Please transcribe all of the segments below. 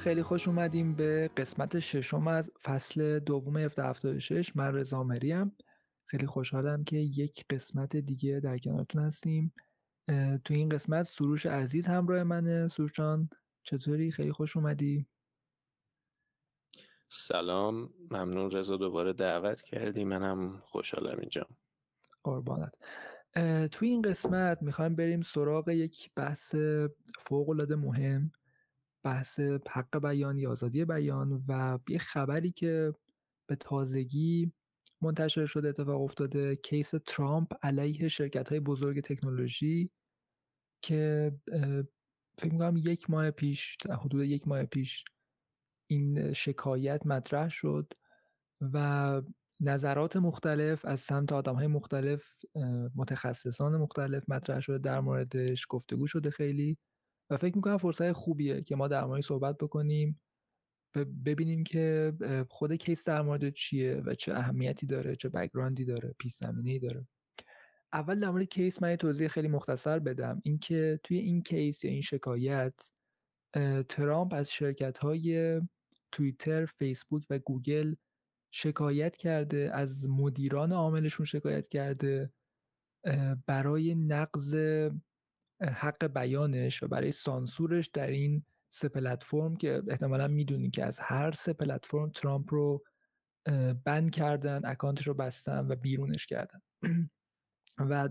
خیلی خوش اومدیم به قسمت ششم از فصل دوم 1776 من رضا مریم خیلی خوشحالم که یک قسمت دیگه در کنارتون هستیم. تو این قسمت سروش عزیز همراه منه. سروش جان چطوری؟ خیلی خوش اومدی؟ سلام. ممنون رضا دوباره دعوت کردی. منم خوشحالم اینجا. قربانت. توی این قسمت می‌خوایم بریم سراغ یک بحث فوق العاده مهم. بحث حق بیان یا آزادی بیان و یه خبری که به تازگی منتشر شده اتفاق افتاده کیس ترامپ علیه شرکت های بزرگ تکنولوژی که فکر می‌کنم یک ماه پیش حدود یک ماه پیش این شکایت مطرح شد و نظرات مختلف از سمت آدم های مختلف متخصصان مختلف مطرح شده در موردش گفتگو شده خیلی. و فکر می‌کنم فرصت خوبیه که ما در مورد صحبت بکنیم ببینیم که خود case در مورد چیه و چه اهمیتی داره چه background ی داره پیش زمینه داره. اول در مورد case من یه توضیح خیلی مختصر بدم. اینکه توی این case یا این شکایت ترامپ از شرکت های توییتر، فیسبوک و گوگل شکایت کرده از مدیران عاملشون شکایت کرده برای نقض حق بیانش و برای سانسورش در این سه پلتفرم که احتمالا می‌دونی که از هر سه پلتفرم ترامپ رو بند کردن اکانتش رو بستن و بیرونش کردن. و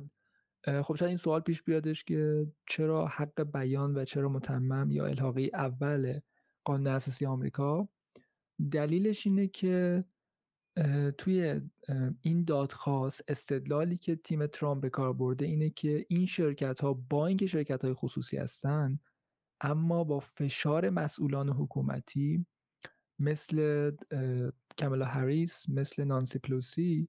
خب شاید این سوال پیش بیادش که چرا حق بیان و چرا متمم یا الحاقی اول قانون اساسی آمریکا؟ دلیلش اینه که توی این دادخواست استدلالی که تیم ترامپ به کار برده اینه که این شرکت ها با اینکه شرکت های خصوصی هستن اما با فشار مسئولان حکومتی مثل کملا هریس مثل نانسی پلوسی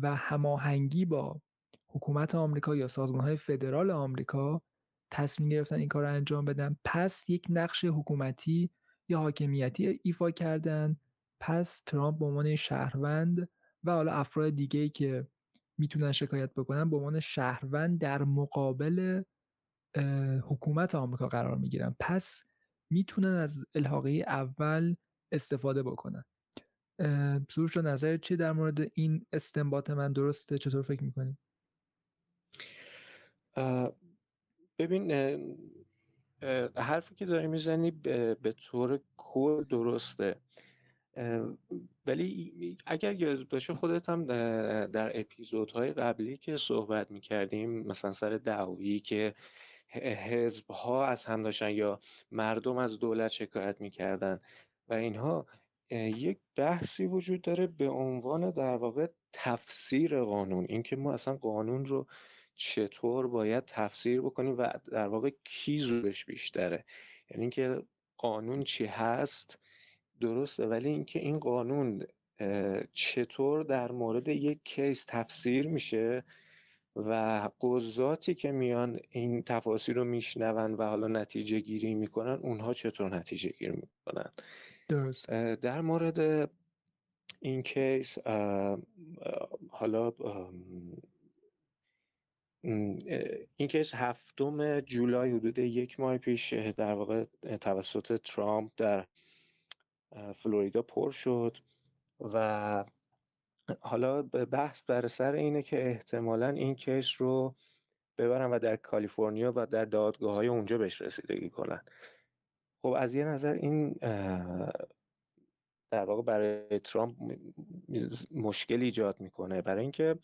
و هماهنگی با حکومت آمریکا یا سازمان های فدرال آمریکا تصمیم گرفتن این کار رو انجام بدن. پس یک نقش حکومتی یا حاکمیتی ایفا کردن پس ترامپ به عنوان شهروند و حالا افراد دیگه ای که می‌تونن شکایت بکنن به عنوان شهروند در مقابل حکومت آمریکا قرار می‌گیرن. پس می‌تونن از الحاقه اول استفاده بکنن. سروش نظر چی در مورد این استنباط من؟ درسته؟ چطور فکر می‌کنی؟ ببین حرفی که داری می‌زنی به طور کل درسته. ولی اگر یاد باشه خودت هم در اپیزودهای قبلی که صحبت می‌کردیم مثلا سر دعوی که حزب ها از هم داشتن یا مردم از دولت شکایت می‌کردن و اینها یک بحثی وجود داره به عنوان در واقع تفسیر قانون. اینکه ما اصلا قانون رو چطور باید تفسیر بکنیم و در واقع کی زورش بیشتره. یعنی اینکه قانون چی هست درسته ولی اینکه این قانون چطور در مورد یک کیس تفسیر میشه و قضاتی که میان این تفاصیل رو میشنون و حالا نتیجه گیری می‌کنن اونها چطور نتیجه گیری می‌کنن؟ درست در مورد این کیس حالا این کیس هفتم جولای حدود یک ماه پیش در واقع توسط ترامپ در فلوریدا پر شد و حالا بحث بر سر اینه که احتمالا این کیس رو ببرن و در کالیفرنیا و در دادگاه های اونجا بهش رسیدگی کنن. خب از یه نظر این در واقع برای ترامپ مشکل ایجاد می‌کنه. برای اینکه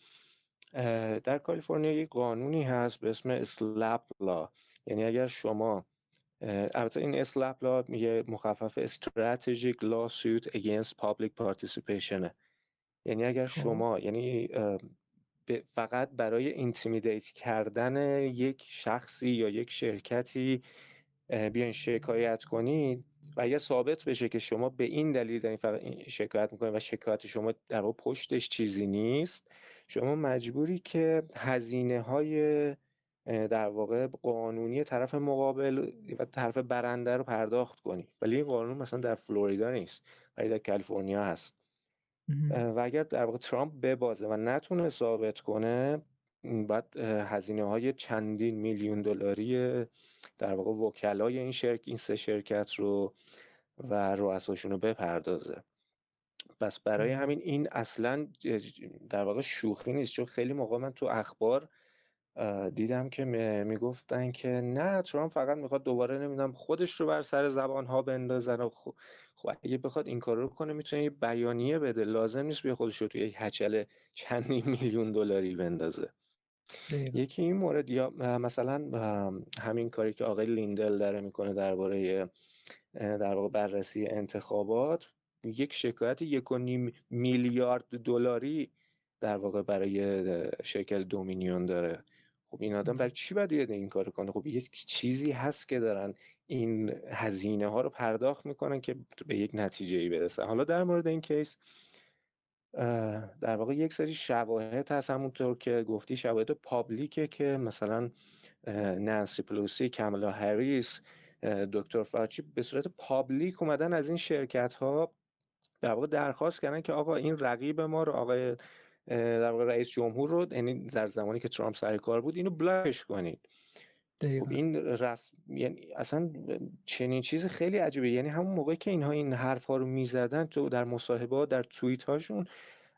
در کالیفرنیا یک قانونی هست به اسم SLAPP law. یعنی اگر شما البته این SLAPP law میگه مخفف strategic lawsuit against public participation یعنی اگر خب. شما یعنی فقط برای intimidate کردن یک شخصی یا یک شرکتی بیاین شکایت کنید و اگر ثابت بشه که شما به این دلیل دارین فقط شکایت می‌کنید و شکایت شما در پشتش چیزی نیست شما مجبوری که هزینه های در واقع قانونی طرف مقابل و طرف برنده رو پرداخت کنی. ولی این قانون مثلا در فلوریدا نیست ولی در کالیفرنیا هست. و اگر در واقع ترامپ ببازه و نتونه ثابت کنه بعد هزینه های چندین میلیون دلاری در واقع وکلای این شرک این سه شرکت رو و رؤساشون رو بپردازه. پس برای همین این اصلا در واقع شوخی نیست. چون خیلی موقع من تو اخبار دیدم که می‌گفتن که نه ترامپ فقط می‌خواد دوباره نمی‌دونم خودش رو بر سر زبان ها بندازن و خب, خب اگه بخواد این کار رو کنه می‌تونه یه بیانیه بده. لازم نیست بیا خودش رو توی یک هچل چندین میلیون دلاری بندازه. یکی این مورد یا مثلا همین کاری که آقای لیندل داره می‌کنه درباره در واقع بررسی انتخابات یک شکایت یک و نیم میلیارد دلاری در واقع برای شرکت دومینیون داره. خب این آدم برای چی باید این کار کنه؟ خب یک چیزی هست که دارن این هزینه ها رو پرداخت می‌کنن که به یک نتیجه ای برسن حالا در مورد این case در واقع یک سری شواهد هست. همونطور که گفتی شواهد public ه که مثلا نانسی پلوسی کامالا هریس دکتر فاوچی به صورت public اومدن از این شرکت ها در واقع درخواست کردن که آقا این رقیب ما رو آقای در واقع رئیس جمهور رو یعنی در زمانی که ترامپ سر کار بود اینو block ش کنید. خب این رسم یعنی اصلا چنین چیز خیلی عجیبه. یعنی همون موقعی که اینها این حرف ها رو می‌زدن تو در مصاحبه در توییت هاشون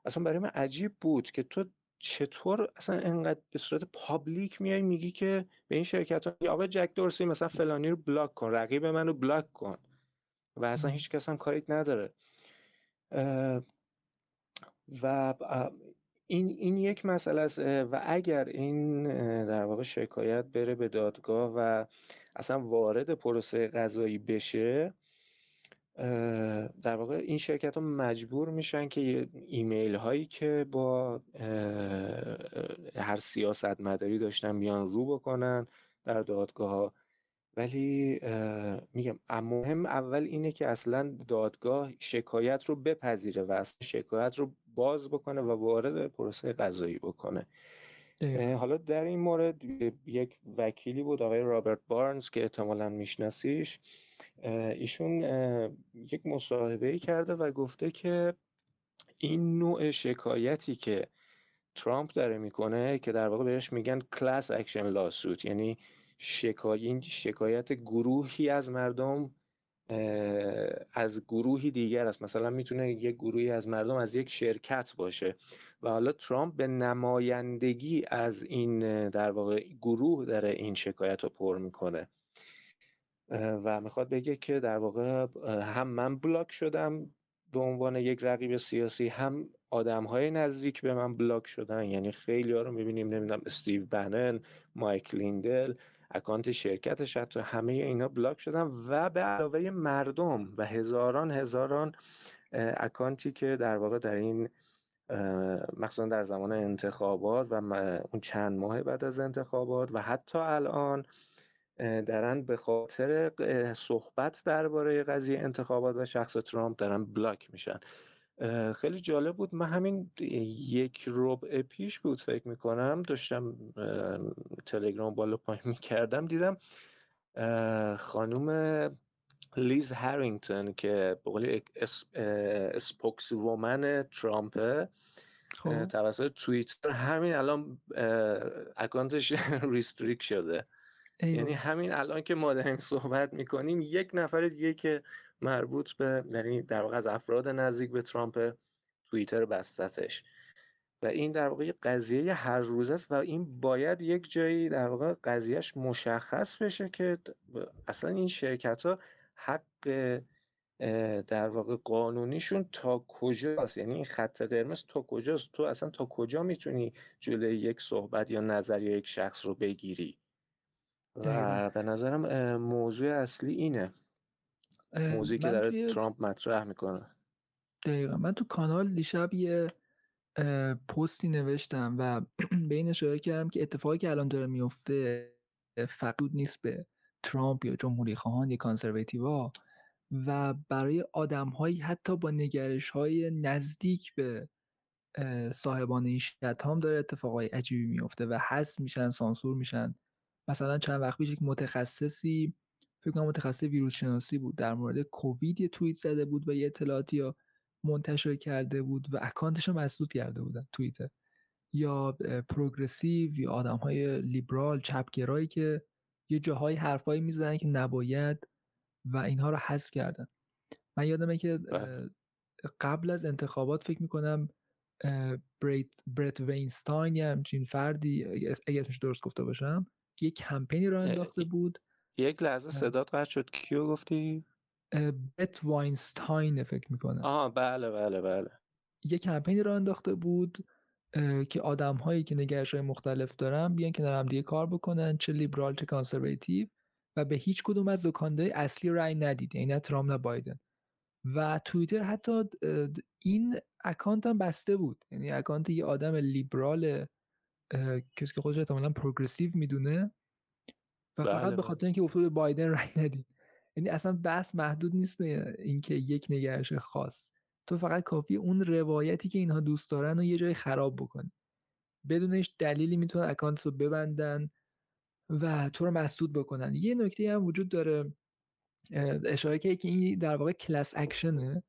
اصلا برای من عجیب بود که تو چطور اصلا انقدر به صورت public میای میگی که به این شرکت ها آقا جک دورسی مثلا فلانی رو block کن رقیب منو block کن. و اصلا هیچ کس هم کاریت نداره. و این, این یک مسئله است و اگر این در واقع شکایت بره به دادگاه و اصلا وارد پروسه قضایی بشه در واقع این شرکت ها مجبور میشن که ایمیل هایی که با هر سیاست مداری داشتن بیان رو بکنن در دادگاه ها ولی میگم مهم اول اینه که اصلا دادگاه شکایت رو بپذیره و اصلا شکایت رو باز بکنه و وارد پروسه قضایی بکنه. حالا در این مورد یک وکیلی بود آقای رابرت بارنز که احتمالا میشناسیش. ایشون یک مصاحبه کرده و گفته که این نوع شکایتی که ترامپ داره می‌کنه که در واقع بهش میگن class action lawsuit یعنی شکایت شکایت گروهی از مردم از گروهی دیگر است. مثلا می‌تونه یک گروهی از مردم از یک شرکت باشه و حالا ترامپ به نمایندگی از این در واقع گروه داره این شکایت رو پر می‌کنه. و می‌خواد بگه که در واقع هم من block شدم به عنوان یک رقیب سیاسی هم آدم های نزدیک به من block شدن. یعنی خیلی ها رو می‌بینیم نمی‌دونم استیو بنن مایک لیندل account شرکتش حتی همه اینا block شدن و به علاوه مردم و هزاران هزاران اکانتی که در واقع در این مخصوصا در زمان انتخابات و اون چند ماه بعد از انتخابات و حتی الان دارن به خاطر صحبت درباره قضیه انتخابات و شخص ترامپ دارن بلاک میشن. خیلی جالب بود. من همین یک ربع پیش بود فکر می‌کنم. داشتم تلگرام بالا پایین می‌کردم. دیدم خانوم لیز هرینگتون که به قول spokeswoman ترامپه خب. توسط توییتر همین الان account ش restrict شده. یعنی همین الان که ما داریم صحبت می‌کنیم یک نفر دیگه که مربوط به یعنی در واقع از افراد نزدیک به ترامپ توییتر بستتش. و این در واقع قضیه هر روز است و این باید یک جایی در واقع قضیهش مشخص بشه که اصلا این شرکت ها حق در واقع قانونیشون تا کجاست؟ یعنی این خط قرمز تا کجاست؟ تو اصلا تا کجا می‌تونی جلوی یک صحبت یا نظر یا یک شخص رو بگیری؟ و به نظرم موضوع اصلی اینه. موضوعی که داره ترامپ مطرح می‌کنه. دقیقا. من تو کانال دیشب یه پستی نوشتم و به این اشاره کردم که اتفاقی که الان داره میفته فقط نیست به ترامپ یا جمهوری خواهان یا کانسرواتیوا و برای آدمهایی حتی با نگرش های نزدیک به صاحبان این هم داره اتفاقای عجیبی میفته و حذف میشن سانسور میشن. مثلا چند وقت پیش یک متخصصی فکر کنم متخصص ویروس شناسی بود. در مورد کووید یه توییت زده بود و یه اطلاعاتی یا منتشر کرده بود و اکانتش رو مسدود کرده بودن توییتر یا progressive یا آدم های لیبرال چپگرایی که یه جاهای حرفایی می‌زنن که نباید و اینها رو حذف کردن. من یادمه که بله. قبل از انتخابات فکر می‌کنم بریت برت وینستاین یا همچین فردی اگه اسمش درست گفته باشم یک کمپینی رو انداخته بود یک لحظه صدات قطع شد. کیو گفتی؟ برت واینستاین فکر می‌کنم. آها بله بله بله. یک کمپینی رو انداخته بود که آدم هایی که نگرش های مختلف دارن بیان که هم دیگه کار بکنن چه لیبرال چه conservative و به هیچ کدوم از کاندیدهای اصلی رای ندید یعنی نه ترامپ نه بایدن. و توییتر حتی این account هم بسته بود. یعنی account یه آدم لیبرال کسی که خودش احتمالاً progressive می‌دونه. و فقط به بله. خاطر اینکه گفت به بایدن رای ندید یعنی اصلا بحث محدود نیست به اینکه یک نگرش خاص. تو فقط کافی اون روایتی که اینها دوست دارن و یه جای خراب بکنی. بدونش دلیلی می‌تونن اکانت رو ببندن و تو رو مسدود بکنن. یه نکته هم وجود داره اشاره که این در واقع کلاس اکشنه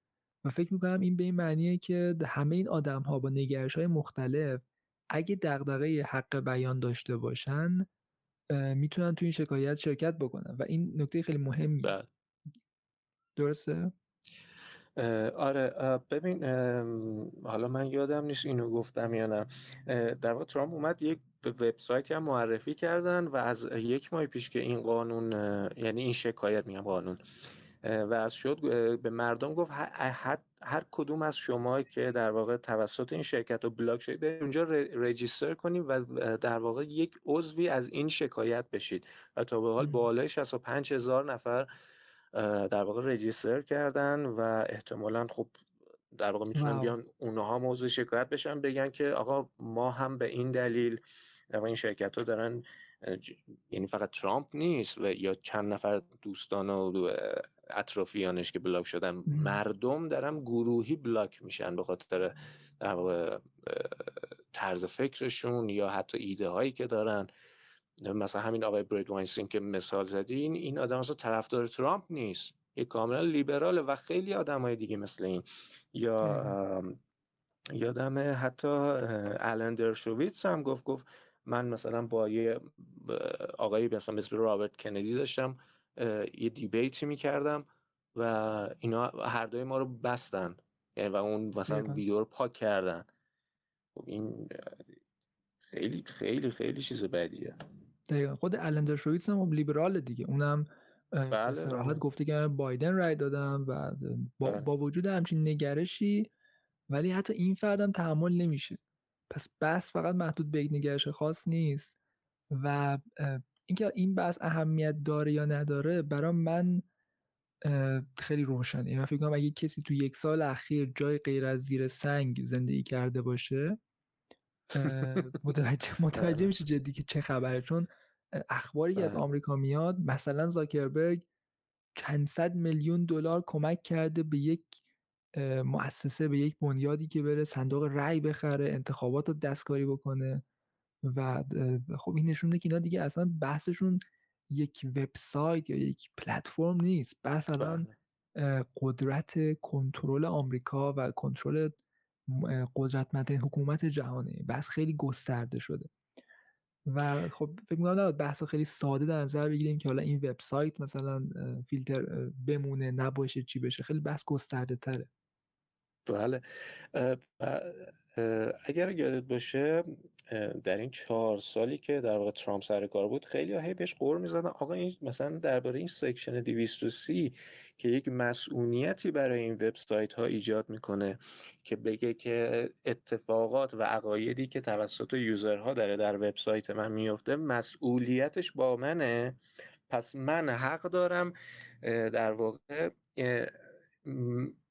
و فکر می‌کنم این به این معنیه که همه این آدم ها با نگرش های مختلف اگه دغدغه حق بیان داشته باشن می‌تونن تو این شکایت شرکت بکنن و این نکته خیلی مهمیه بله. درسته؟ آره ببین حالا من یادم نیست اینو گفتم یا نه در واقع ترامپ اومد یک وبسایتی هم معرفی کردن و از یک ماه پیش که این قانون یعنی این شکایت میگم قانون و از شد به مردم گفت هر, هر کدوم از شما که در واقع توسط این شرکت رو بلاک شدید به اونجا رجیستر کنید و در واقع یک عضوی از این شکایت بشید. و تا به حال بالای 65 هزار نفر در واقع رجیستر کردن و احتمالا خب در واقع می‌تونن بیان اونها موضوع شکایت بشن بگن که آقا ما هم به این دلیل در این شرکت ها دارن یعنی فقط ترامپ نیست و یا چند نفر دوستان و اطرافیانش که بلاک شدن مردم دارن گروهی بلاک میشن به خاطر طرز فکرشون یا حتی ایده هایی که دارن. مثلا همین آقای برید واینستین که مثال زدین این آدم اصلا طرفدار ترامپ نیست. یه کاملا لیبراله و خیلی آدم های دیگه مثل این. یا یادم حتی الندر شویتس هم گفت گفت من مثلا با یه آقایی مثلا مثل رابرت کندی داشتم یه دیبیتی می‌کردم و اینا هر دوی ما رو بستن. یعنی و اون مثلا ویدیو رو پاک کردن. خب این خیلی خیلی خیلی چیز بدیه. دقیقا. خود الندر شویتس هم لیبرال دیگه. اونم بله راحت بله. گفته که بایدن رای دادم و با, بله. با وجود همچین نگرشی ولی حتی این فردم تحمل نمیشه. پس بحث فقط محدود به یک نگرش خاص نیست و اینکه این بحث اهمیت داره یا نداره برای من خیلی روشنه من فکر کنم اگه کسی تو یک سال اخیر جای غیر از زیر سنگ زندگی کرده باشه متوجه متوجه آره. میشه جدی که چه خبره چون اخباری که از بله. آمریکا میاد مثلا زاکربرگ چند صد میلیون دلار کمک کرده به یک مؤسسه به یک بنیادی که بره صندوق رأی بخره انتخابات رو دستکاری بکنه و خب این نشون میده که اینا دیگه اصلا بحثشون یک وبسایت یا یک پلتفرم نیست. بحث الان بله. قدرت کنترل آمریکا و کنترل قدرتمندترین حکومت جهانه. بحث خیلی گسترده شده. و خب فکر می‌کنم بحث خیلی ساده در نظر بگیریم که حالا این وبسایت مثلا فیلتر بمونه نباشه چی بشه خیلی بحث گسترده تره. بله. اگر یادت باشه در این چهار سالی که در واقع ترامپ سر کار بود خیلی هی بهش غر می‌زدن آقا این مثلا درباره این section 230 که یک مسئولیتی برای این وبسایت ها ایجاد می‌کنه که بگه که اتفاقات و عقایدی که توسط user ها داره در وبسایت من میفته مسئولیتش با منه. پس من حق دارم در واقع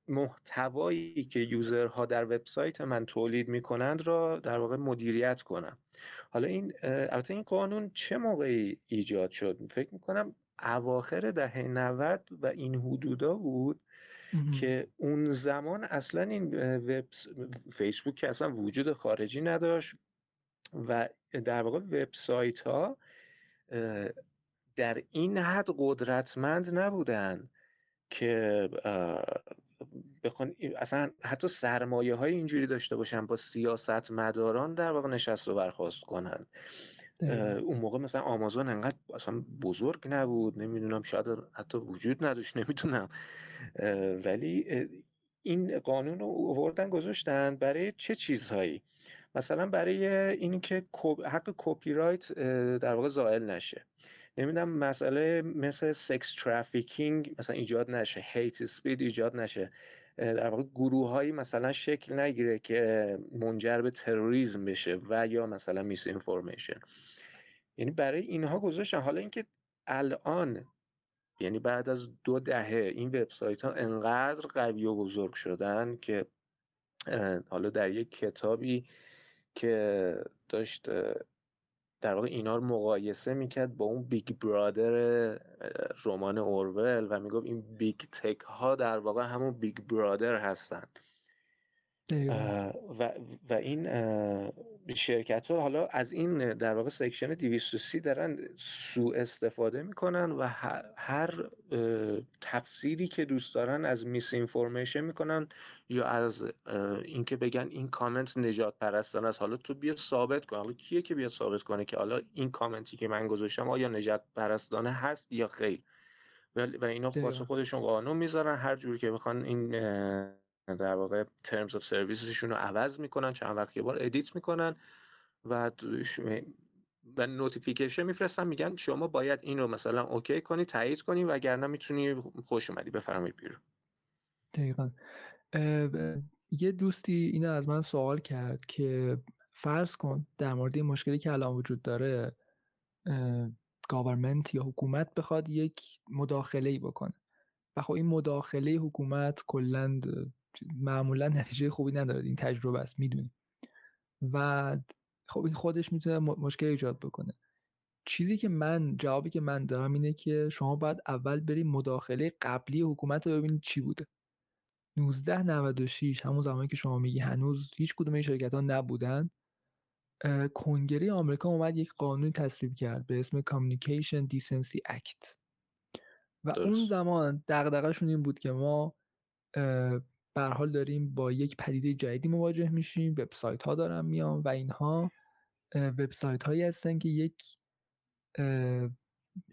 محتوایی که user ها در وبسایت من تولید می‌کنند را در واقع مدیریت کنم. حالا این البته این قانون چه موقعی ایجاد شد؟ فکر می‌کنم اواخر دهه 90 و این حدودا بود که اون زمان اصلا این وب فیسبوک که اصلا وجود خارجی نداشت و در واقع وبسایت ها در این حد قدرتمند نبودن که بخوان اصلا حتی سرمایه های اینجوری داشته باشن با سیاست مداران در واقع نشست و برخواست کنن. اون موقع مثلا آمازون انقدر اصلا بزرگ نبود نمی‌دونم شاید حتی وجود نداشت نمی‌دونم. ولی این قانون رو آوردن گذاشتن برای چه چیزهایی؟ مثلا برای اینکه حق کپی رایت در واقع زائل نشه. نمی‌دونم مسئله مثل sex trafficking مثلا ایجاد نشه hate speech ایجاد نشه. در واقع گروه هایی مثلا شکل نگیره که منجر به تروریسم بشه و یا مثلا misinformation یعنی برای اینها گذاشتن. حالا اینکه الان یعنی بعد از دو دهه این وبسایت ها انقدر قوی و بزرگ شدن که حالا در یک کتابی که داشت در واقع اینا رو مقایسه می‌کرد با اون Big Brother رمان اورول و می‌گفت این Big Tech ها در واقع همون Big Brother هستن. و, و این شرکت ها حالا از این در واقع section 230 دارن سو استفاده می‌کنن و هر تفسیری که دوست دارن از misinformation می‌کنن یا از اینکه بگن این کامنت نژادپرستانه است. حالا تو بیا ثابت کن. حالا کیه که بیا ثابت کنه که حالا این کامنتی که من گذاشتم آیا نژادپرستانه هست یا خیر؟ و اینا واسه خودشون قانون می‌ذارن. هر جور که بخوان این در واقع terms of service شون رو عوض می‌کنن چند وقت یه بار edit می‌کنن و و notification میفرستن میگن شما باید این رو مثلا okay کنی تایید کنی وگرنه می‌تونی خوش اومدی بفرمایید بیرون. دقیقا. یه دوستی اینو از من سوال کرد که فرض کن در مورد این مشکلی که الان وجود داره government یا حکومت بخواد یک مداخله ای بکنه. و خب این مداخله حکومت کلا معمولا نتیجه خوبی نداره. این تجربه است می‌دونیم و خب این خودش می‌تونه مشکل ایجاد بکنه. چیزی که من جوابی که من دارم اینه که شما باید اول بریم مداخله قبلی حکومت رو ببینید چی بوده. 1996 همون زمانی که شما میگی هنوز هیچ کدوم این شرکت ها نبودن کنگره آمریکا اومد یک قانون تصویب کرد به اسم Communication Decency Act. و اون زمان دغدغه‌شون این بود که ما به حال داریم با یک پدیده جدیدی مواجه میشیم وبسایت ها دارن میان و اینها وبسایت هایی هستن که یک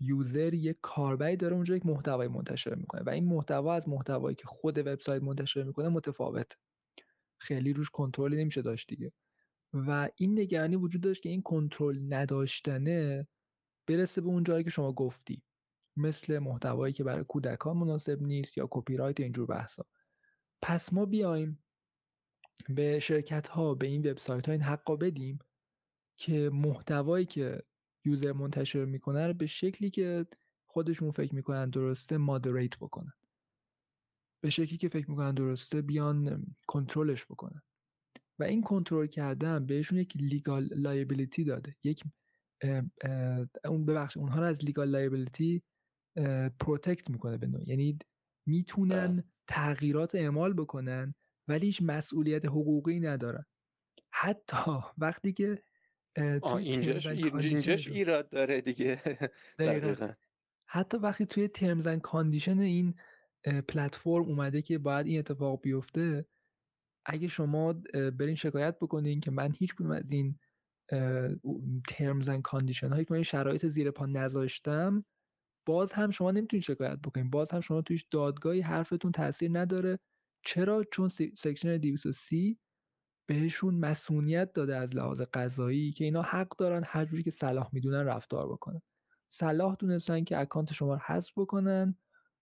یوزر یک کاربری داره اونجا یک محتوایی منتشر می‌کنه و این محتوا از محتوایی که خود وبسایت منتشر می‌کنه متفاوت خیلی روش کنترلی نمیشه داشت دیگه. و این نگرانی وجود داشت که این کنترل نداشتنه برسه به اون جایی که شما گفتی. مثل محتوایی که برای کودکان مناسب نیست یا کپی رایت اینجور بحثا. پس ما بیایم به شرکت ها به این وبسایت ها این حقا بدیم که محتوایی که user منتشر می‌کنه رو به شکلی که خودشون فکر می‌کنن درسته moderate بکنن. به شکلی که فکر می‌کنن درسته بیان کنترلش بکنن. و این کنترل کردن بهشون یک legal liability داده. یک اون ببخش اونها رو از legal liability protect می‌کنه به نوع یعنی می‌تونن تغییرات اعمال بکنن ولی هیچ مسئولیت حقوقی ندارن. حتی وقتی که توی اینجاش, اینجاش ایراد داره دیگه. دقیقا. حتی وقتی توی terms condition این پلتفرم اومده که باید این اتفاق بیفته اگه شما برین شکایت بکنین که من هیچ کدوم از این terms and condition هایی که من شرایط زیر پا نذاشتم باز هم شما نمی‌تونید شکایت بکنید باز هم شما تویش دادگاهی حرفتون تاثیر نداره. چرا؟ چون section 230 بهشون مسئولیت داده از لحاظ قضایی که اینا حق دارن هر جوری که صلاح می‌دونن رفتار بکنن. صلاح دونستن که account شما رو حذف بکنن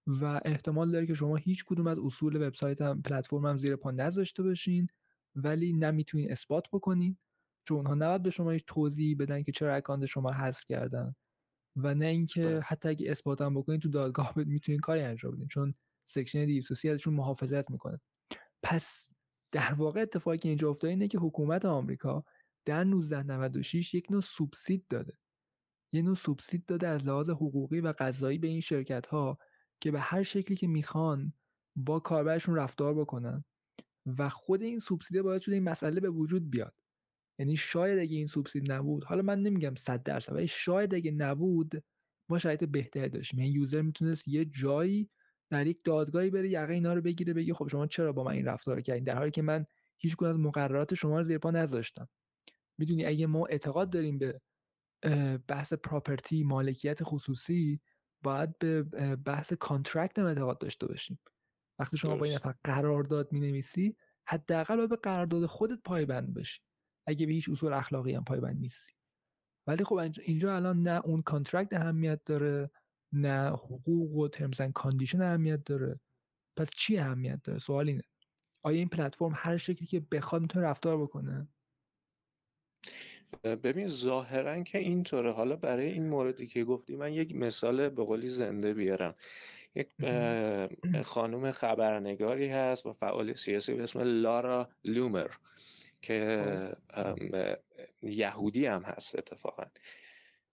و احتمال داره که شما هیچ کدوم از اصول وبسایت هم پلتفرم هم زیر پا نذاشته باشین ولی نمی‌تونین اثبات بکنین. چون اونها نباید به شما هیچ توضیحی بدن که چرا account شما حذف کردن. و نه اینکه بله. حتی اگه اثبات هم بکنین تو دادگاه می‌تونین کاری انجام بدین چون section 230 ازشون محافظت می‌کنه. پس در واقع اتفاقی که اینجا افتاده اینه که حکومت آمریکا در 1996 یک نوع سوبسید داده. یه نوع سوبسید داده از لحاظ حقوقی و قضایی به این شرکت ها که به هر شکلی که می‌خوان با کاربرشون رفتار بکنن و خود این سوبسیده باید شده این مسئله به وجود بیاد. یعنی شاید اگه این سوبسید نبود حالا من نمیگم 100 درصد ولی شاید اگه نبود ما شرایط بهتری داشتیم. یعنی یوزر می‌تونست یه جایی در یک دادگاهی بره یقه اینا رو بگیره بگه خب شما چرا با من این رفتار کردین؟ در حالی که من هیچ از مقررات شما رو زیر پا نذاشتم. می‌دونی اگه ما اعتقاد داریم به بحث پراپرتی مالکیت خصوصی باید به بحث contract هم اعتقاد داشته باشیم. وقتی شما با این نفر قرارداد می نویسی حداقل به قرارداد خودت پایبند بشی اگه به هیچ اصول اخلاقی هم پایبند نیستی. ولی خب اینجا الان نه اون contract اهمیت داره نه حقوق و terms and condition اهمیت داره. پس چی اهمیت داره؟ سوال اینه. آیا این پلتفرم هر شکلی که بخواد می‌تونه رفتار بکنه؟ ببین ظاهرا که اینطوره. حالا برای این موردی که گفتی من یک مثال به قولی زنده بیارم. یک خانم خبرنگاری هست و فعال سیاسی به اسم لارا لومر. که. یهودی هم هست اتفاقا.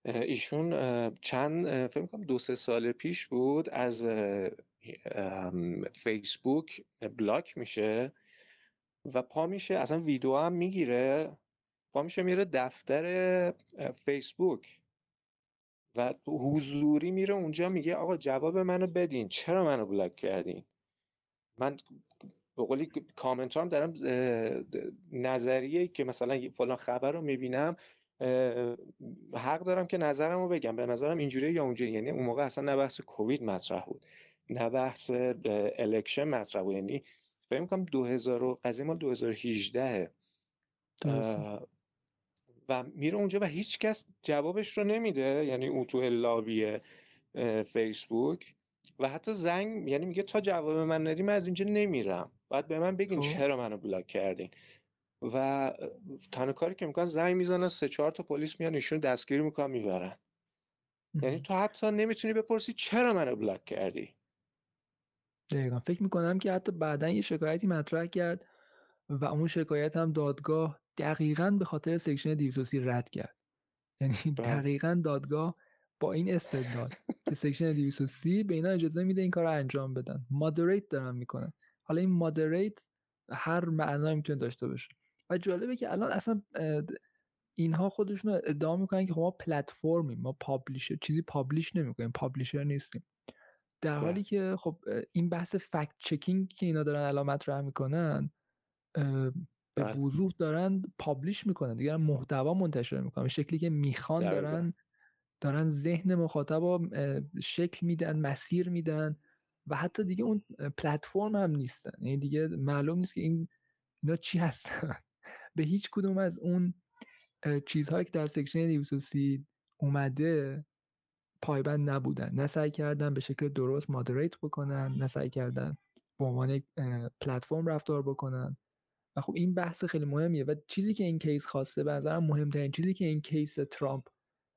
ایشون چند فکر کنم دو سه سال پیش بود از فیسبوک بلاک میشه و پا میشه اصلا ویدیو هم می‌گیره پا میشه میره دفتر فیسبوک. و حضوری میره اونجا میگه آقا جواب منو بدین چرا منو بلاک کردین؟ من به قولی کامنت هم دارم نظریه که مثلا فلان خبر رو می‌بینم حق دارم که نظرم رو بگم. به نظرم اینجوری یا اونجوری یعنی اون موقع اصلا نه بحث کووید مطرح بود نه بحث election مطرح بود. یعنی فکر می‌کنم 2000 قضیه مال 2018 و میره اونجا و هیچ کس جوابش رو نمیده. یعنی اون تو lobby فیسبوک. و حتی زنگ یعنی میگه تا جواب من ندی من از اینجا نمیرم. باید به من بگین خب. چرا منو block کردین. و تنها کاری که می‌کنن زنگ می‌زنن سه چهار تا پلیس میان ایشون دستگیری می‌کنن می‌برن. یعنی تو حتی نمی‌تونی بپرسی چرا منو block کردی. دقیقا. فکر می‌کنم که حتی بعدا یه شکایتی مطرح کرد و اون شکایت هم دادگاه دقیقا به خاطر section 230 رد کرد. یعنی بله. دقیقا دادگاه با این استدلال که section 230 به اینا اجازه میده این کار رو انجام بدن. moderate دارن می‌کنن. حالا این moderate هر معنایی می‌تونه داشته باشه. و جالبه که الان اصلا اینها خودشون رو ادعا می‌کنن که خب ما پلتفرمیم ما publisher چیزی publish نمی‌کنیم publisher نیستیم. در حالی بله. که خب این بحث fact checking که اینا دارن علامت راه می‌کنن به بله. وضوح دارن publish می‌کنن دیگه محتوا منتشر می‌کنن. به شکلی که می‌خوان دارن دارن ذهن مخاطب شکل میدن مسیر میدن. و حتی دیگه اون پلتفرم هم نیستن. یعنی دیگه معلوم نیست که این اینا چی هستن. به هیچ کدوم از اون چیزهایی که در section 230 اومده پایبند نبودن. نه سعی کردن به شکل درست moderate بکنن نه سعی کردن به عنوان پلتفرم رفتار بکنن. و خب این بحث خیلی مهمیه و چیزی که این case خواسته به نظرم مهمترین چیزی که این case ترامپ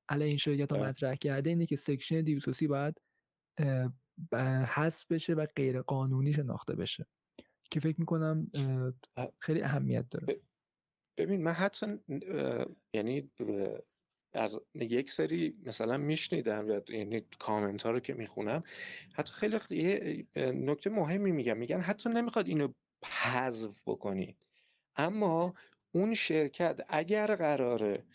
علیه این شرکت ها. مطرح کرده اینه که section 230 باید حذف بشه و غیر قانونی شناخته بشه. که فکر می‌کنم خیلی اهمیت داره. ببین من حتی یعنی از یک سری مثلا میشنیدم یعنی کامنت ها رو که می‌خونم حتی خیلی نکته مهمی میگم. میگن حتی نمی‌خواد اینو حذف بکنید اما اون شرکت اگر قراره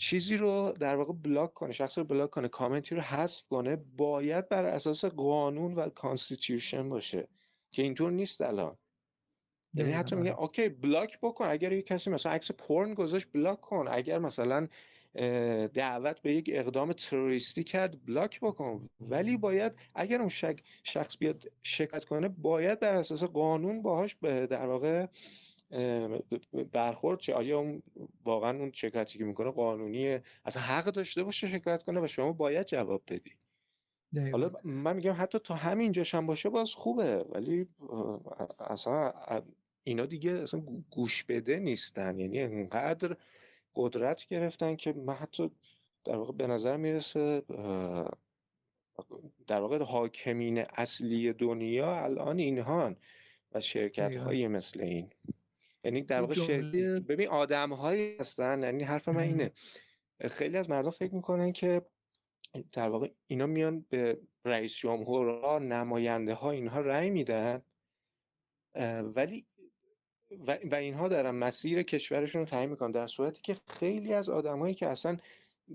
چیزی رو در واقع block کنه شخص رو block کنه کامنتی رو حذف کنه باید بر اساس قانون و constitution باشه که اینطور نیست الان. یعنی حتی میگه okay block بکن. اگر یک کسی مثلا عکس پرن گذاشت block کن. اگر مثلا دعوت به یک اقدام تروریستی کرد block بکن. ولی باید اگر اون شخص بیاد شکایت کنه باید بر اساس قانون باهاش در واقع برخورد شه؟ آیا اون واقعا اون شکایتی که می‌کنه قانونیه؟ اصلا حق داشته باشه شکایت کنه و شما باید جواب بدی. حالا من میگم حتی تا همینجاش هم باشه باز خوبه ولی اصلا اینا دیگه اصلا گوش بده نیستن. یعنی انقدر قدرت گرفتن که من حتی در واقع به نظر می‌رسه در واقع حاکمین اصلی دنیا الان اینهان و شرکت های مثل این. یعنی در واقع شرکت ببین آدم هایی هستن یعنی حرف من اینه. خیلی از مردم فکر می‌کنن که در واقع اینا میان به رئیس جمهورها نماینده ها اینها رأی میدن ولی و, اینها دارن مسیر کشورشون رو تعیین می‌کنن در صورتی که خیلی از آدمایی که اصلا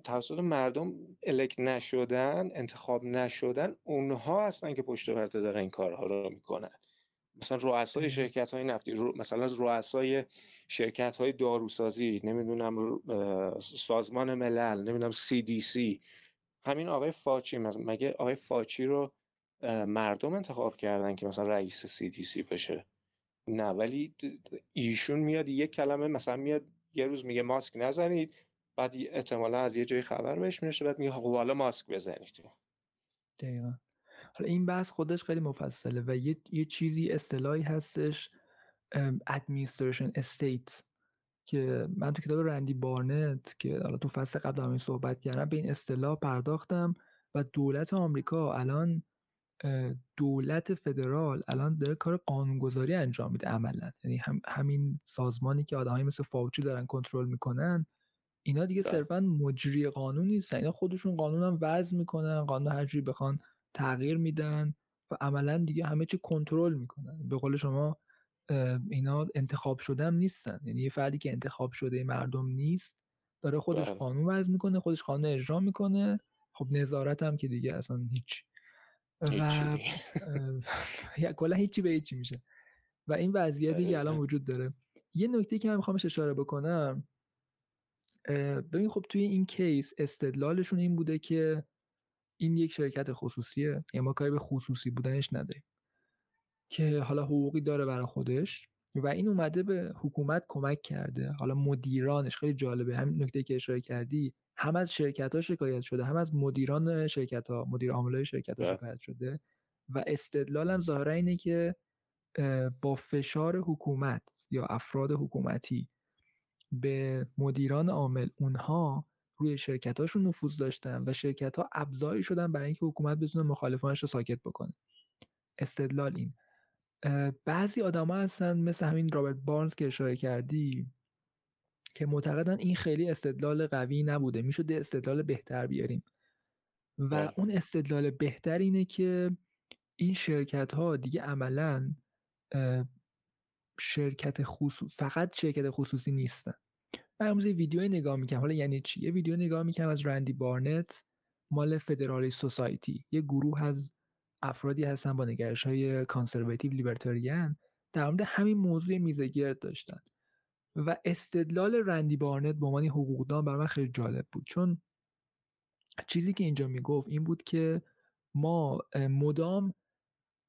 توسط مردم الک نشدن انتخاب نشدن اونها هستن که پشت پرده دارن این کارها رو می‌کنن. مثلا رؤسای شرکت های نفتی رو مثلا رؤسای شرکت های داروسازی نمی‌دونم سازمان ملل نمی‌دونم CDC همین آقای فاچی مگه آقای فاچی رو مردم انتخاب کردن که مثلا رئیس CDC بشه؟ نه ولی ایشون میاد یک کلمه مثلا میاد یه روز میگه ماسک نزنید بعد احتمالا از یه جای خبر بهش می‌رسه بعد میگه خب حالا ماسک بزنید. دقیقا. حالا این بحث خودش خیلی مفصله و یه, یه چیزی اصطلاحی هستش administration estate که من تو کتاب رندی بارنت که حالا تو فصل قبل همین صحبت کردم به این اصطلاح پرداختم و دولت آمریکا الان دولت فدرال الان داره کار قانونگذاری انجام میده عملا یعنی هم همین سازمانی که آدمایی مثل فاوچی دارن کنترل می‌کنن اینا دیگه بله. صرفا مجری قانون نیستن اینا خودشون قانون هم وضع می‌کنن قانون هر جوری بخوان تغییر میدن و عملا دیگه همه چی کنترل می‌کنن. به قول شما اینا انتخاب شدم نیستن. یعنی یه فردی که انتخاب شده مردم نیست داره خودش بله. قانون وضع می‌کنه خودش قانون اجرا می‌کنه. خب نظارت هم که دیگه اصلا هیچ. و کلا هیچی به هیچی میشه. و این وضعیتی که الان وجود داره. یه نکته که من می‌خوام اشاره بکنم ببین خب توی این کیس استدلالشون این بوده که این یک شرکت خصوصیه. یعنی ما کاری به خصوصی بودنش نداریم. که حالا حقوقی داره برای خودش و این اومده به حکومت کمک کرده. حالا مدیرانش خیلی جالبه. همین نکته که اشاره کردی هم از شرکت ها شکایت شده هم از مدیران شرکت ها مدیر عامل شرکت ها بله. شکایت شده و استدلالم ظاهرا اینه که با فشار حکومت یا افراد حکومتی به مدیران عامل اونها روی شرکت هاشون نفوذ داشتن و شرکت ها ابزاری شدن برای اینکه حکومت بتونه مخالفانش رو ساکت بکنه. استدلال این. بعضی آدما هستن مثل همین رابرت بارنز که اشاره کردی که معتقدن این خیلی استدلال قوی نبوده. می‌شد استدلال بهتر بیاریم. و بله. اون استدلال بهتر اینه که این شرکت ها دیگه عملا شرکت خصوص فقط شرکت خصوصی نیستن. من امروز ویدیو نگاه می‌کنم حالا یعنی چی؟ یه ویدیو نگاه می‌کنم از رندی بارنت مال Federalist Society یه گروه از افرادی هستن با نگرش های conservative libertarian در مورد همین موضوع میزگرد داشتن. و استدلال رندی بارنت به عنوان حقوقدان برای من خیلی جالب بود. چون چیزی که اینجا می‌گفت این بود که ما مدام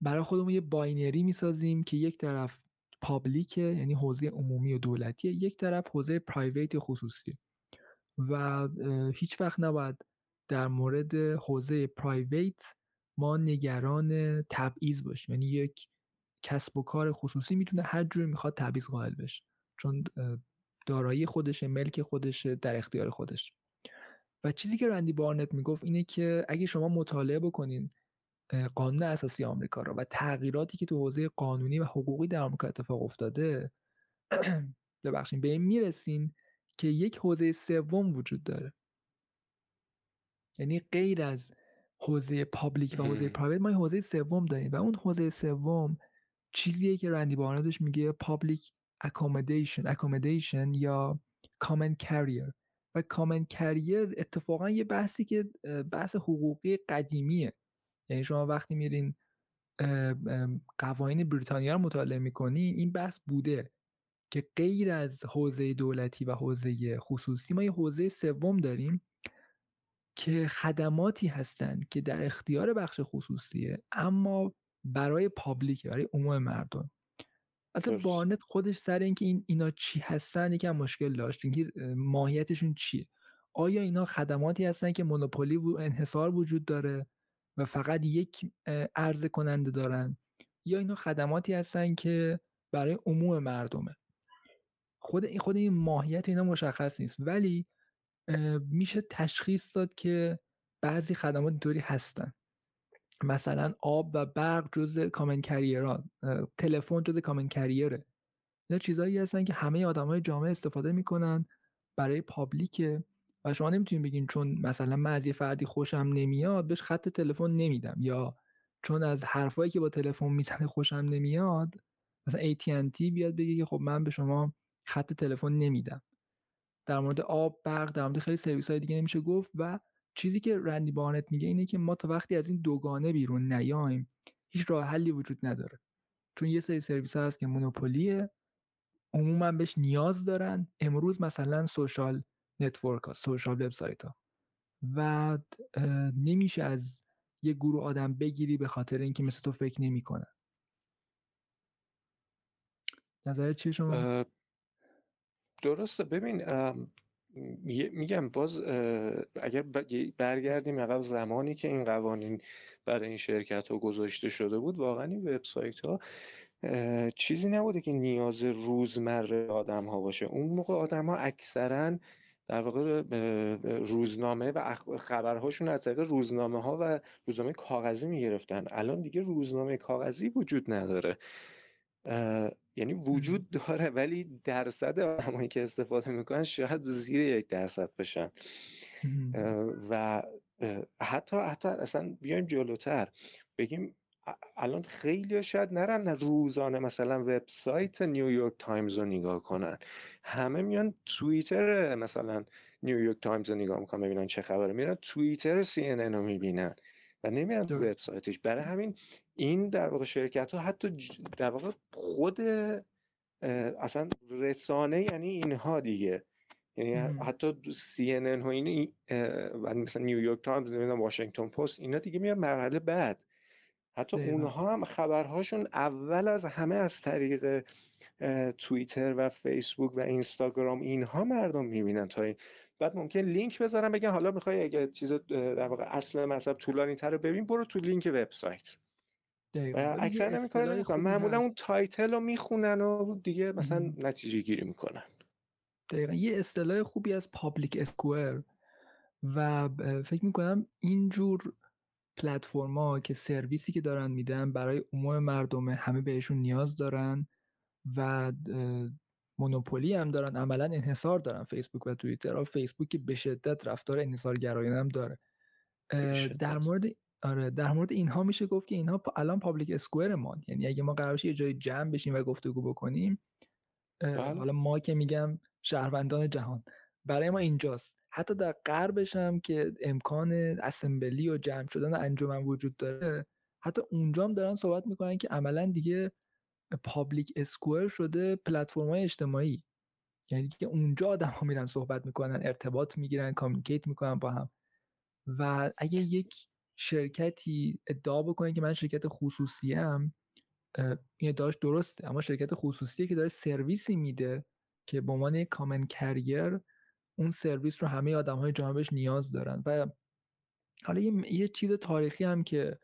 برای خودمون یه binary می‌سازیم که یک طرف پابلیکه یعنی حوزه عمومی و دولتیه یک طرف حوزه پرایویت خصوصی. و هیچ وقت نباید در مورد حوزه پرایویت ما نگران تبعیض باشیم. یعنی یک کسب و کار خصوصی می‌تونه هر جوری می‌خواد تبعیض قائل بشه. چون دارایی خودشه ملک خودشه در اختیار خودش و چیزی که رندی بارنت می‌گفت اینه که اگه شما مطالعه بکنین قانون اساسی آمریکا رو و تغییراتی که تو حوزه قانونی و حقوقی در آمریکا اتفاق افتاده ببخشید به این می‌رسیم که یک حوزه سوم وجود داره. یعنی غیر از حوزه public و حوزه private ما حوزه سوم داریم و اون حوزه سوم چیزیه که رندی بارنت بهش میگه public accommodation accommodation یا common carrier و common carrier اتفاقا یه بحثی که بحث حقوقی قدیمیه. یعنی شما وقتی میرین قوانین بریتانیا رو مطالعه می‌کنین این بحث بوده که غیر از حوزه دولتی و حوزه خصوصی ما یه حوزه سوم داریم که خدماتی هستند که در اختیار بخش خصوصیه اما برای پابلیک برای عموم مردم. البته بارنت خودش سر اینکه این اینا چی هستن یکم مشکل داشت. اینکه ماهیتشون چیه؟ آیا اینا خدماتی هستن که مونوپولی و انحصار وجود داره؟ و فقط یک عرضه کننده دارن. یا اینا خدماتی هستن که برای عموم مردمه. خود این خود این ماهیت اینا مشخص نیست. ولی میشه تشخیص داد که بعضی خدمات اینطوری هستن. مثلا آب و برق جز کامن کریران تلفن جز کامن کریره اینا چیزایی هستن که همه آدمای جامعه استفاده می‌کنن برای پابلیک و شما نمی‌تونید بگین چون مثلا من از یه فردی خوشم نمیاد بهش خط تلفن نمیدم. یا چون از حرفایی که با تلفن می‌زنه خوشم نمیاد مثلا AT&T بیاد بگه که خب من به شما خط تلفن نمیدم. در مورد آب برق در مورد خیلی سرویس های دیگه نمیشه گفت و چیزی که رندی بارنت میگه اینه که ما تا وقتی از این دوگانه بیرون نیایم هیچ راه حلی وجود نداره. چون یه سری سرویس هست که monopoly ه عموما بهش نیاز دارن. امروز مثلا social network ها social website ها و نمیشه از یه گروه آدم بگیری به خاطر اینکه مثل تو فکر نمی‌کنن نظر چیه شما؟ درسته. ببین میگم باز اگر برگردیم عقب زمانی که این قوانین برای این شرکت ها گذاشته شده بود واقعا این وبسایت ها چیزی نبوده که نیاز روزمره آدم ها باشه. اون موقع آدم ها اکثرا در واقع روزنامه و خبرهاشون از طریق روزنامه ها و روزنامه کاغذی می‌گرفتن. الان دیگه روزنامه کاغذی وجود نداره. یعنی وجود داره ولی درصد آدمایی که استفاده می‌کنن شاید زیر یک درصد بشن. و حتی حتی اصلا بیایم جلوتر. بگیم الان خیلی شاید نرن روزانه مثلا وبسایت نیویورک تایمز رو نگاه کنن. همه میان توییتر مثلا نیویورک تایمز رو نگاه می‌کنن ببینن چه خبره. میرن توییتر سی ان ان رو می‌بینن و نمیرن تو وبسایتش. برای همین این در واقع شرکت ها حتی در واقع خود اصلا رسانه یعنی اینها دیگه. یعنی حتی سی ان ان و این مثلا نیویورک تایمز نمی‌دونم واشنگتن پست اینا دیگه میاد مرحله بعد. حتی اونها هم خبرهاشون اول از همه از طریق توییتر و فیسبوک و اینستاگرام اینها مردم می‌بینن تا این. بعد ممکن لینک بذارن بگن حالا می‌خوای اگه چیز در واقع اصل مطلب طولانی تر رو ببین برو تو link website. اکثر نمی‌کنن نمی‌کنن معمولا اون title رو می‌خونن و دیگه مثلا نتیجه گیری می‌کنن. دقیقا. یه اصطلاح خوبی از public square و فکر می‌کنم اینجور پلتفرما که سرویسی که دارن میدن برای عموم مردم همه بهشون نیاز دارن و monopoly هم دارن عملا انحصار دارن فیسبوک و توییتر. فیسبوک که به شدت رفتار انحصارگرایانه هم داره. در مورد آره در مورد اینها میشه گفت که اینها الان public square ما یعنی اگه ما قرار یه جای جمع بشیم و گفتگو بکنیم بله. حالا ما که میگم شهروندان جهان. برای ما اینجاست. حتی در غربش هم که امکان assembly و جمع شدن انجمن وجود داره حتی اونجا هم دارن صحبت می‌کنن که عملا دیگه public square شده پلتفرم های اجتماعی. یعنی که اونجا آدم ها میرن صحبت می‌کنن ارتباط می‌گیرن communicate می‌کنن با هم. و اگه یک شرکتی ادعا بکنه که من شرکت خصوصی هم این ادعاش درسته. اما شرکت خصوصی که داره سرویسی میده که به عنوان کامن کریر اون سرویس رو همه آدم های جامعهش نیاز دارن. و حالا یه, یه چیز تاریخی هم که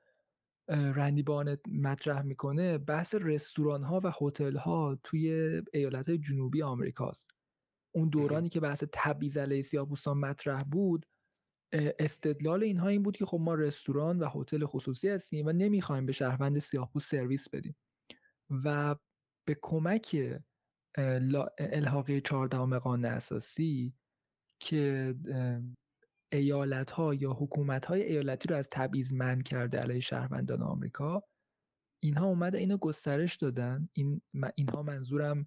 رندی بانت مطرح می‌کنه بحث رستوران ها و هتل ها توی ایالت های جنوبی آمریکاست. اون دورانی که بحث تبعیض علیه سیاه‌پوستان مطرح بود استدلال اینها این بود که خب ما رستوران و هتل خصوصی هستیم و نمی‌خوایم به شهروند سیاه‌پوست سرویس بدیم. و به کمک الحاقی چهاردهم قانون اساسی که ایالت ها یا حکومت های ایالتی رو از تبعیض من کرده علیه شهروندان آمریکا اینها اومده اینو گسترش دادن. این اینها منظورم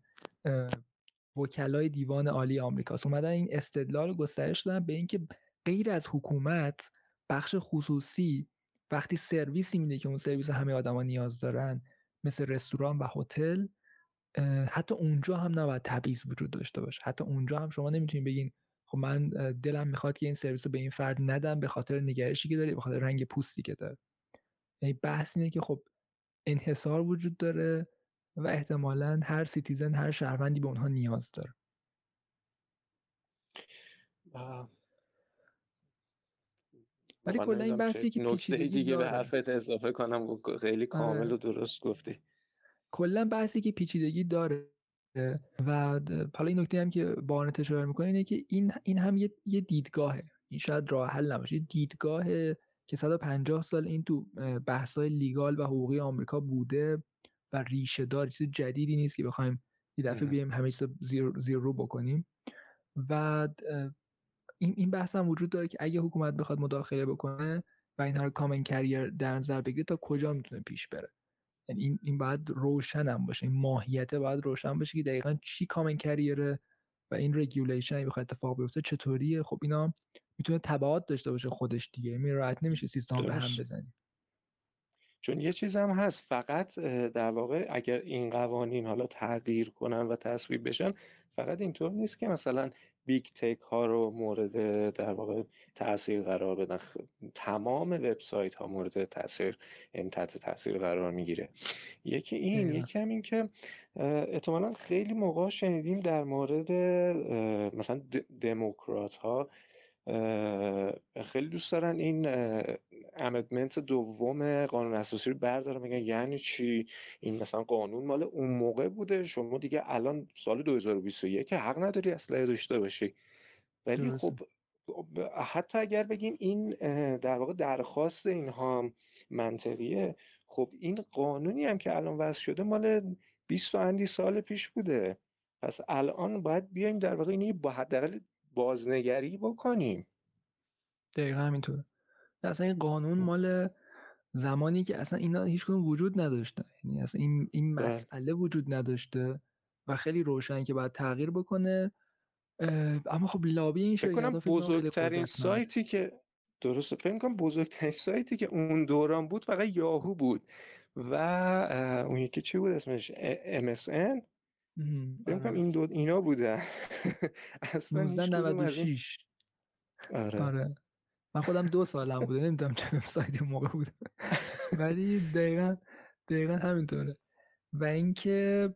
وکلای دیوان عالی آمریکاست. اومدن این استدلال رو گسترش دادن به اینکه غیر از حکومت بخش خصوصی وقتی سرویسی میده که اون سرویس همه آدما نیاز دارن مثل رستوران و هتل حتی اونجا هم نباید تبعیض وجود داشته باشه. حتی اونجا هم شما نمی‌تونید بگین خب من دلم می‌خواد که این سرویس رو به این فرد ندم به خاطر نگرشی که داره به خاطر رنگ پوستی که داره یعنی بحث اینه که خب انحصار وجود داره و احتمالا هر citizen هر شهروندی به اونها نیاز داره. ولی کلا این بحثی که پیچیدگی دیگه به حرفت اضافه کنم خیلی کامل آره. و درست گفتی. کلا بحثی که پیچیدگی داره. و حالا این نکته هم که بارنت اشاره می‌کنه اینه که این این هم یه, یه دیدگاهه. این شاید راه حل نباشه. دیدگاه که 150 سال این تو بحث‌های لیگال و حقوقی آمریکا بوده و ریشه دار چیز جدیدی نیست که بخوایم یه دفعه بیایم همه چیز زیر, زیر رو بکنیم. و این این بحث هم وجود داره که اگه حکومت بخواد مداخله بکنه و اینها رو common carrier در نظر بگیره تا کجا می‌تونه پیش بره؟ یعنی این این باید روشن هم باشه این ماهیت باید روشن باشه که دقیقا چی common carrier ه و این regulation اگه بخواد اتفاق بیفته چطوریه. خب اینا می‌تونه تبعات داشته باشه خودش دیگه می راحت نمیشه سیستم به هم بزنی. چون یه چیز هم هست فقط در واقع اگر این قوانین حالا تغییر کنن و تصویب بشن فقط اینطور نیست که مثلا Big Tech ها رو مورد در واقع تاثیر قرار بدن تمام وبسایت ها مورد تاثیر این تحت تاثیر قرار می‌گیره. یکی این یکی هم این که احتمالا خیلی موقع شنیدیم در مورد مثلا دموکرات ها خیلی دوست دارن این amendment دوم قانون اساسی رو بردارن میگن یعنی چی؟ این مثلا قانون مال اون موقع بوده شما دیگه الان سال 2021 حق نداری اسلحه داشته باشی. ولی خب حتی اگر بگیم این در واقع درخواست اینها منطقیه خب این قانونی هم که الان وضع شده مال 20 اندی سال پیش بوده. پس الان باید بیایم در واقع اینو با حداقل بازنگری بکنیم. دقیقا همینطور. اصلا این قانون مال زمانی که اصلا اینا هیچ کنون وجود نداشته. یعنی اصلا این, این بله. مسئله وجود نداشته و خیلی روشن که باید تغییر بکنه. اما خب لابی این شرکت کنم بزرگترین سایتی که درست فکر کنم بزرگترین سایتی که اون دوران بود فقط یاهو بود و اون یکی چی بود اسمش؟ MSN فکر کنم آره. این دو اینا بودن. اصلا 1996 آره. آره. من خودم دو سالم بوده نمی‌دونم چه وبسایتی موقع بود. ولی دقیقا دقیقا همینطوره. و اینکه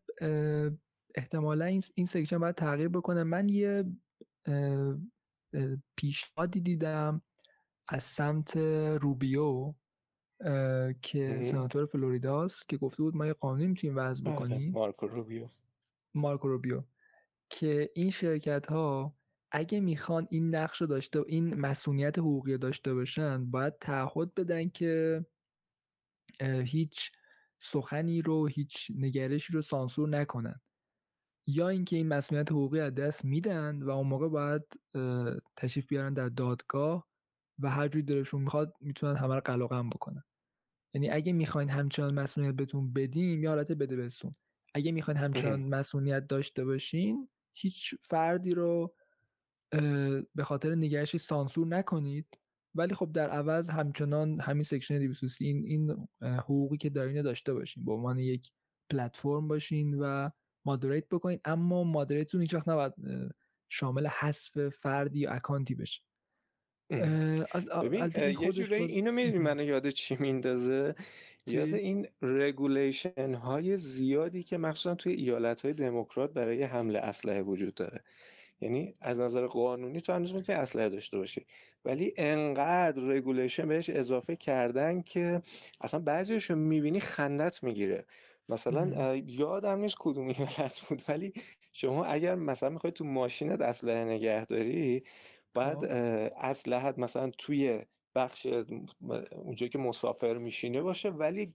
احتمالا این, این section باید تغییر بکنه. من یه پیشنهادی دیدم از سمت روبیو که سناتور فلوریداست که گفته بود ما یه قانونی می‌تونیم وضع بله، بکنیم. مارکو روبیو. مارکو روبیو که این شرکت ها اگه می‌خوان این نقش رو داشته این مسئولیت حقوقی داشته باشن باید تعهد بدن که هیچ سخنی رو هیچ نگرشی رو سانسور نکنن. یا اینکه این مسئولیت حقوقی از دست میدن و اون موقع باید تشریف بیارن در دادگاه و هر جوری دلشون می‌خواد می‌تونن همه رو قلقم بکنن. یعنی اگه می‌خواین همچنان مسئولیت بهتون بدیم یا حالت بده بسون اگه می‌خواین همچنان مسئولیت داشته باشین هیچ فردی رو به خاطر نگرشی سانسور نکنید. ولی خب در عوض همچنان همین section 230 این این حقوقی که دارین داشته باشین. به عنوان یک پلتفرم باشین و moderate بکنین. اما moderate تون هیچ وقت نباید شامل حذف فردی یا اکانتی بشه. ببین یه جوری اینو می‌دونی منو یاد چی میندازه؟ یاد این regulation های زیادی که مخصوصا توی ایالت های دموکرات برای حمل اسلحه وجود داره. یعنی از نظر قانونی تو هنوز می‌تونی اسلحه داشته باشی. ولی انقدر regulation بهش اضافه کردن که اصلا بعضیشو می‌بینی خندت می‌گیره. مثلا یادم نیست کدوم ایالت بود ولی شما اگر مثلا می‌خوای تو ماشینت اسلحه نگهداری بعد خب. اسلحت مثلا توی بخش اونجایی که مسافر میشینه باشه ولی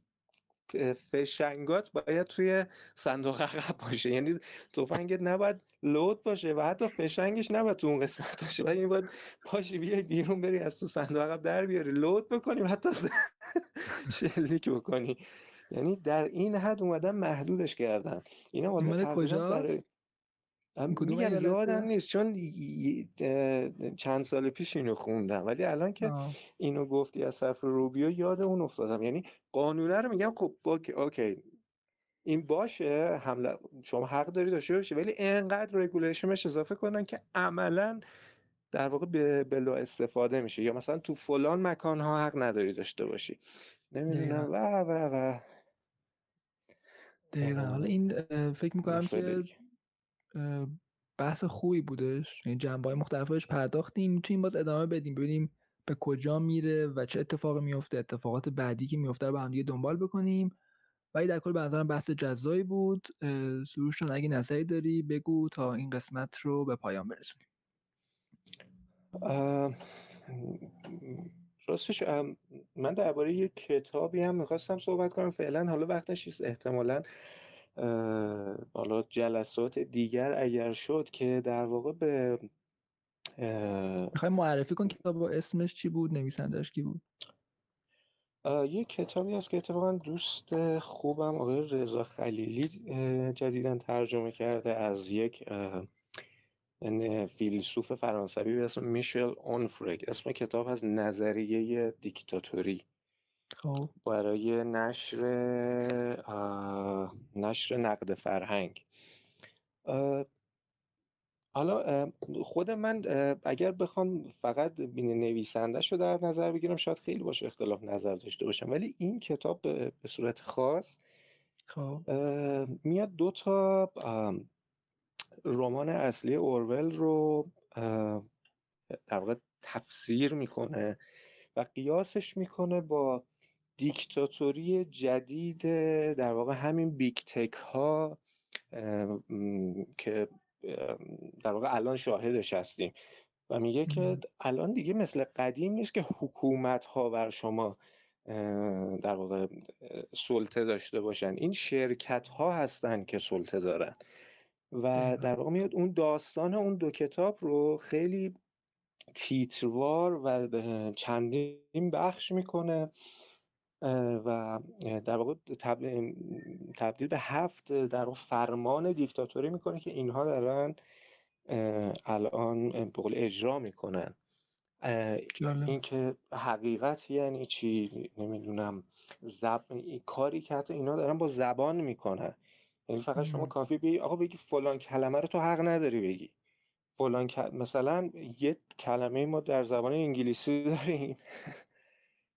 فشنگات باید توی صندوق عقب باشه. یعنی تفنگت نباید لود باشه و حتی فشنگش نباید تو اون قسمت باشه. ولی باید پاشی بیای بیرون بری از تو صندوق عقب در بیاری لود بکنی حتی شلیک بکنی. یعنی در این حد اومدن محدودش کردن اینا والا برای میگم یادم نیست. چون چند سال پیش اینو خوندم. ولی الان که اینو گفتی از طرف روبیو یاد اون افتادم. یعنی قانونه رو میگم خب okay این باشه حمله شما حق داری داشته باشی ولی انقدر regulation ش اضافه کنن که عملا در واقع به بلا استفاده میشه. یا مثلا تو فلان مکان ها حق نداری داشته باشی. نمی‌دونم. و و و. دقیقا. حالا این فکر می‌کنم که بحث خوبی بودش. یعنی جنبه های مختلفش پرداختیم. می‌تونیم باز ادامه بدیم ببینیم به کجا میره و چه اتفاقی میفته اتفاقات بعدی که میفته رو با هم دیگه دنبال بکنیم. ولی در کل به بحث جزایی بود. سروش اگه نظری داری بگو تا این قسمت رو به پایان برسونیم. راستش من درباره یک کتابی هم می‌خواستم صحبت کنم. فعلا حالا وقتش احتمالا حالا جلسات دیگر اگر شد که در واقع به می‌خوای معرفی کن کتاب اسمش چی بود نویسندش کی بود؟ یه کتابی هست که اتفاقا دوست خوبم آقای رضا خلیلی جدیدا ترجمه کرده از یک فیلسوف فرانسوی به اسم میشل اونفرگ اسم کتاب از نظریه دیکتاتوری. خب. برای نشر نشر نقد فرهنگ. حالا خود من اگر بخوام فقط بین نویسندهش رو در نظر بگیرم شاید خیلی باشه اختلاف نظر داشته باشم. ولی این کتاب به صورت خاص خب. میاد دو تا رمان اصلی اورول رو در واقع تفسیر می‌کنه و قیاسش می‌کنه با دیکتاتوری جدید در واقع همین بیگ تک ها که در واقع الان شاهدش هستیم. و میگه که الان دیگه مثل قدیم نیست که حکومت ها بر شما در واقع سلطه داشته باشن. این شرکت ها هستن که سلطه دارن. و در واقع میاد اون داستان اون دو کتاب رو خیلی تیتروار و چندین بخش می‌کنه. و در واقع تبدیل به هفت در واقع فرمان دیکتاتوری می‌کنه که اینها دارن الان به قول اجرا می‌کنن. اینکه حقیقت یعنی چی؟ نمی‌دونم. زب... کاری که حتی اینا دارن با زبان می‌کنن. یعنی فقط شما کافی بگی آقا بگی فلان کلمه رو تو حق نداری بگی. فلان مثلا یه کلمه ما در زبان انگلیسی داریم.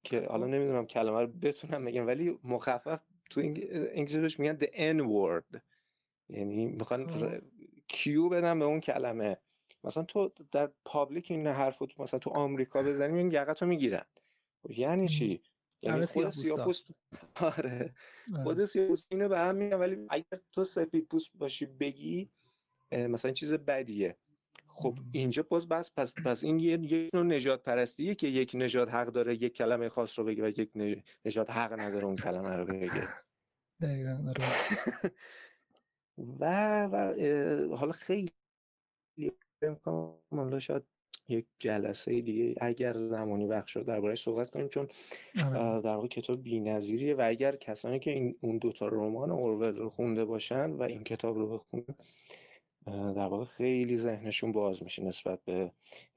که حالا نمی‌دونم کلمه رو بتونم بگم ولی مخفف تو انگلیسی میگن the n word. یعنی می‌خوان خب. cue بدم به اون کلمه. مثلا تو در public این حرف تو مثلا تو آمریکا بزنی این یقه تو می‌گیرن. خب یعنی چی؟ یعنی خود سیاپوست آره. خود سیاپوست اینو به هم میگن ولی اگر تو سفید پوست باشی بگی مثلا چیز بدیه. خب اینجا باز بس پس پس این یه یک نوع نجات پرستیه که یک نژاد حق داره یک کلمه خاص رو بگه و یک نژاد حق نداره اون کلمه رو بگه دقیقاً آره. و و حالا خیلی حالا شاید یک جلسه دیگه اگر زمانی وقت شد دربارهش صحبت کنیم چون آره. در واقع کتاب بی‌نظیریه و اگر کسانی که این اون دوتا رمان اورول رو خونده باشن و این کتاب رو بخونن در واقع خیلی ذهنشون باز میشه نسبت به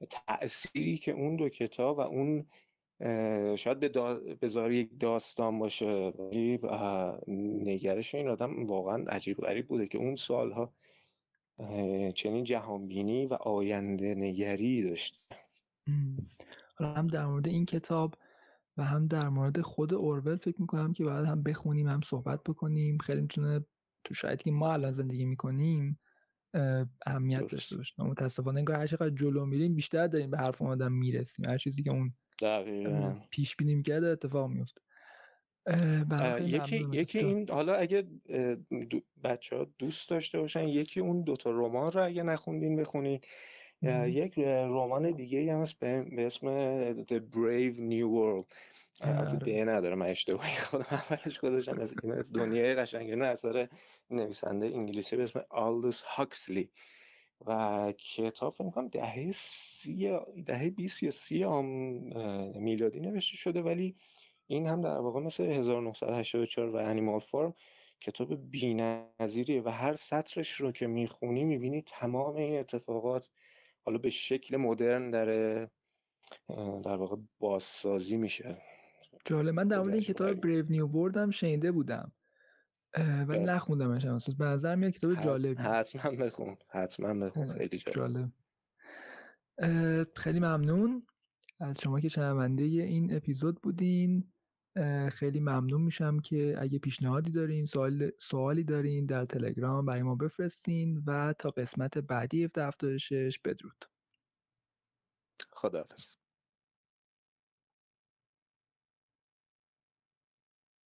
تأثیری که اون دو کتاب و اون شاید به بذاری یک داستان باشه. ولی نگرش این آدم واقعا عجیب غریب بوده که اون سالها چنین جهانبینی و آینده نگری داشته. هم در مورد این کتاب و هم در مورد خود اورول فکر می‌کنم که باید هم بخونیم هم صحبت بکنیم. خیلی می‌تونه تو شاید که ما الان زندگی می‌کنیم اهمیت داشته باشه متاسفانه انگار هر چقدر جلو میریم بیشتر داریم به حرف آدم می‌رسیم. هر چیزی که اون پیش بینی می‌کرده اتفاق میفته یکی یکی این حالا اگه بچه ها دوست داشته باشن یکی اون دوتا رمان رو اگه نخوندین بخونید یک رمان دیگه هم هست به اسم The Brave New World. البته آره. دیه نداره من اشتباهی خودم اولش گذاشتم. از این دنیای قشنگ نه اثر نویسنده انگلیسی به اسم آلدوس هاکسلی. و کتاب فکر کنم دهه سی دهه 20 یا سی میلادی نوشته شده. ولی این هم در واقع مثل 1984 و انیمال فارم کتاب بی‌نظیریه و هر سطرش رو که می‌خونی می‌بینی تمام این اتفاقات حالا به شکل مدرن در در واقع بازسازی میشه. جالب. من در مورد این کتاب بریو نیو ورد هم شنیده بودم. ولی نخوندمش اصلا به نظر میاد کتاب جالبی. حتما بخون. حتما بخون. خیلی جالب. خیلی ممنون. از شما که شنونده این اپیزود بودین. خیلی ممنون میشم که اگه پیشنهادی دارین سوال سوالی دارین در تلگرام برای ما بفرستین و تا قسمت بعدی 776 بدرود. خداحافظ.